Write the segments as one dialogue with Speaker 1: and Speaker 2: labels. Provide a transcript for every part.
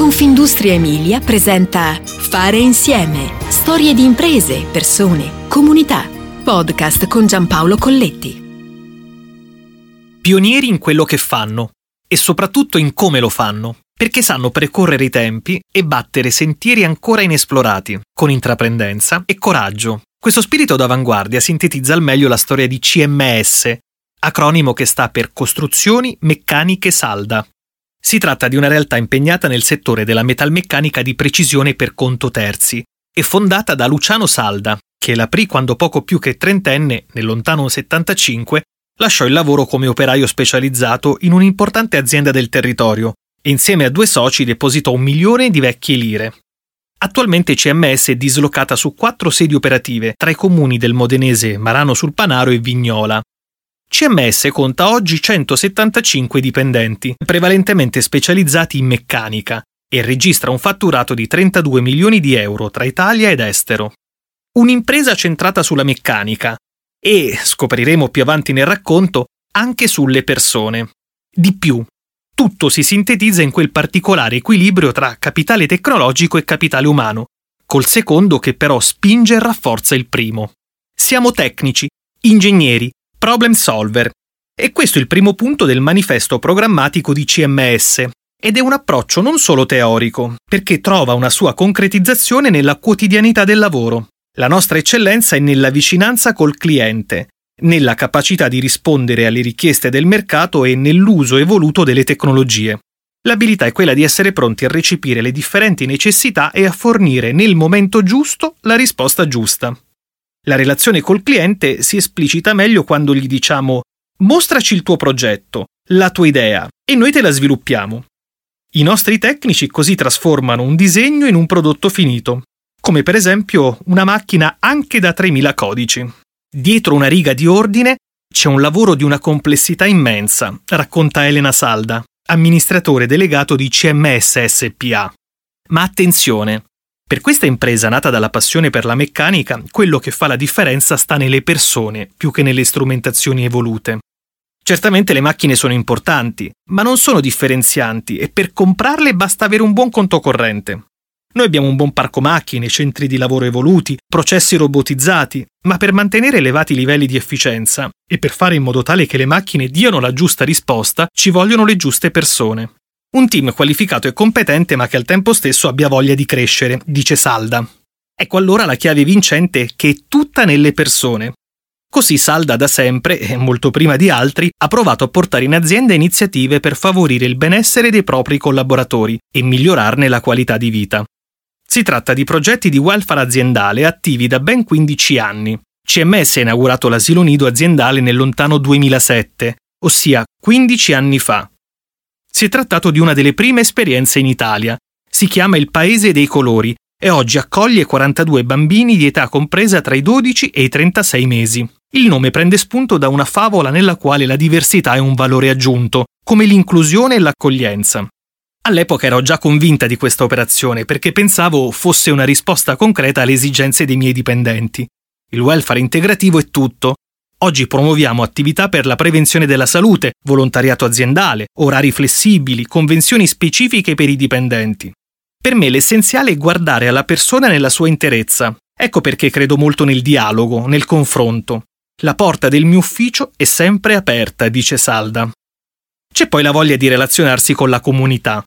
Speaker 1: Confindustria Emilia presenta Fare insieme. Storie di imprese, persone, comunità. Podcast con Giampaolo Colletti.
Speaker 2: Pionieri in quello che fanno e soprattutto in come lo fanno, perché sanno precorrere i tempi e battere sentieri ancora inesplorati, con intraprendenza e coraggio. Questo spirito d'avanguardia sintetizza al meglio la storia di CMS, acronimo che sta per Costruzioni Meccaniche Salda, si tratta di una realtà impegnata nel settore della metalmeccanica di precisione per conto terzi e fondata da Luciano Salda, che l'aprì quando poco più che trentenne, nel lontano 75, lasciò il lavoro come operaio specializzato in un'importante azienda del territorio e insieme a due soci depositò un milione di vecchie lire. Attualmente CMS è dislocata su quattro sedi operative tra i comuni del modenese Marano sul Panaro e Vignola, CMS conta oggi 175 dipendenti, prevalentemente specializzati in meccanica, e registra un fatturato di 32 milioni di euro tra Italia ed estero. Un'impresa centrata sulla meccanica e, scopriremo più avanti nel racconto, anche sulle persone. Di più, tutto si sintetizza in quel particolare equilibrio tra capitale tecnologico e capitale umano, col secondo che però spinge e rafforza il primo. Siamo tecnici, ingegneri, problem solver. E questo è il primo punto del manifesto programmatico di CMS. Ed è un approccio non solo teorico, perché trova una sua concretizzazione nella quotidianità del lavoro. La nostra eccellenza è nella vicinanza col cliente, nella capacità di rispondere alle richieste del mercato e nell'uso evoluto delle tecnologie. L'abilità è quella di essere pronti a recepire le differenti necessità e a fornire nel momento giusto la risposta giusta. La relazione col cliente si esplicita meglio quando gli diciamo mostraci il tuo progetto, la tua idea e noi te la sviluppiamo. I nostri tecnici così trasformano un disegno in un prodotto finito, come per esempio una macchina anche da 3000 codici. Dietro una riga di ordine c'è un lavoro di una complessità immensa, racconta Elena Salda, amministratore delegato di CMS SPA. Ma attenzione, per questa impresa nata dalla passione per la meccanica, quello che fa la differenza sta nelle persone più che nelle strumentazioni evolute. Certamente le macchine sono importanti, ma non sono differenzianti e per comprarle basta avere un buon conto corrente. Noi abbiamo un buon parco macchine, centri di lavoro evoluti, processi robotizzati, ma per mantenere elevati livelli di efficienza e per fare in modo tale che le macchine diano la giusta risposta ci vogliono le giuste persone. Un team qualificato e competente ma che al tempo stesso abbia voglia di crescere, dice Salda. Ecco allora la chiave vincente che è tutta nelle persone. Così Salda da sempre, e molto prima di altri, ha provato a portare in azienda iniziative per favorire il benessere dei propri collaboratori e migliorarne la qualità di vita. Si tratta di progetti di welfare aziendale attivi da ben 15 anni. CMS ha inaugurato l'asilo nido aziendale nel lontano 2007, ossia 15 anni fa, si è trattato di una delle prime esperienze in Italia. Si chiama il Paese dei Colori e oggi accoglie 42 bambini di età compresa tra i 12 e i 36 mesi. Il nome prende spunto da una favola nella quale la diversità è un valore aggiunto, come l'inclusione e l'accoglienza. All'epoca ero già convinta di questa operazione perché pensavo fosse una risposta concreta alle esigenze dei miei dipendenti. Il welfare integrativo è tutto, Oggi promuoviamo attività per la prevenzione della salute, volontariato aziendale, orari flessibili, convenzioni specifiche per i dipendenti. Per me l'essenziale è guardare alla persona nella sua interezza. Ecco perché credo molto nel dialogo, nel confronto. La porta del mio ufficio è sempre aperta, dice Salda. C'è poi la voglia di relazionarsi con la comunità.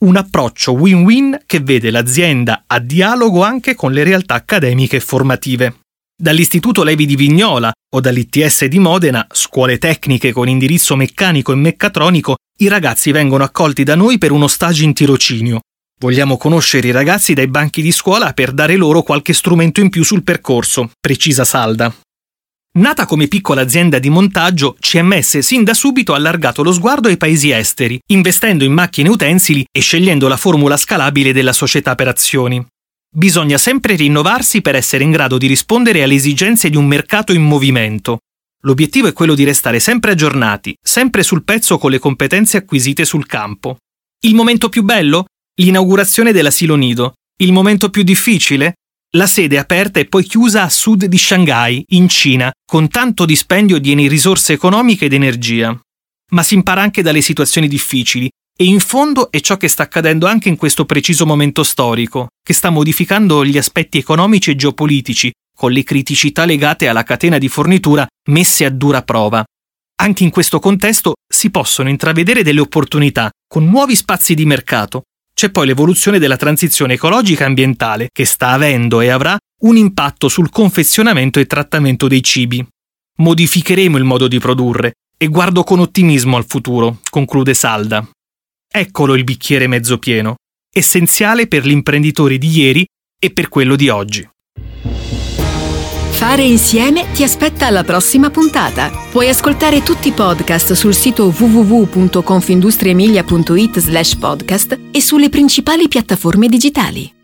Speaker 2: Un approccio win-win che vede l'azienda a dialogo anche con le realtà accademiche e formative. Dall'Istituto Levi di Vignola o dall'ITS di Modena, scuole tecniche con indirizzo meccanico e meccatronico, i ragazzi vengono accolti da noi per uno stage in tirocinio. Vogliamo conoscere i ragazzi dai banchi di scuola per dare loro qualche strumento in più sul percorso, precisa Salda. Nata come piccola azienda di montaggio, CMS sin da subito ha allargato lo sguardo ai paesi esteri, investendo in macchine utensili e scegliendo la formula scalabile della società per azioni. Bisogna sempre rinnovarsi per essere in grado di rispondere alle esigenze di un mercato in movimento. L'obiettivo è quello di restare sempre aggiornati, sempre sul pezzo con le competenze acquisite sul campo. Il momento più bello? L'inaugurazione dell'asilo nido. Il momento più difficile? La sede aperta e poi chiusa a sud di Shanghai, in Cina, con tanto dispendio di risorse economiche ed energia. Ma si impara anche dalle situazioni difficili E in fondo è ciò che sta accadendo anche in questo preciso momento storico, che sta modificando gli aspetti economici e geopolitici, con le criticità legate alla catena di fornitura messe a dura prova. Anche in questo contesto si possono intravedere delle opportunità, con nuovi spazi di mercato. C'è poi l'evoluzione della transizione ecologica e ambientale, che sta avendo e avrà un impatto sul confezionamento e trattamento dei cibi. Modificheremo il modo di produrre e guardo con ottimismo al futuro, conclude Salda. Eccolo il bicchiere mezzo pieno, essenziale per l'imprenditore di ieri e per quello di oggi.
Speaker 1: Fare insieme ti aspetta alla prossima puntata. Puoi ascoltare tutti i podcast sul sito www.confindustriemilia.it slash podcast e sulle principali piattaforme digitali.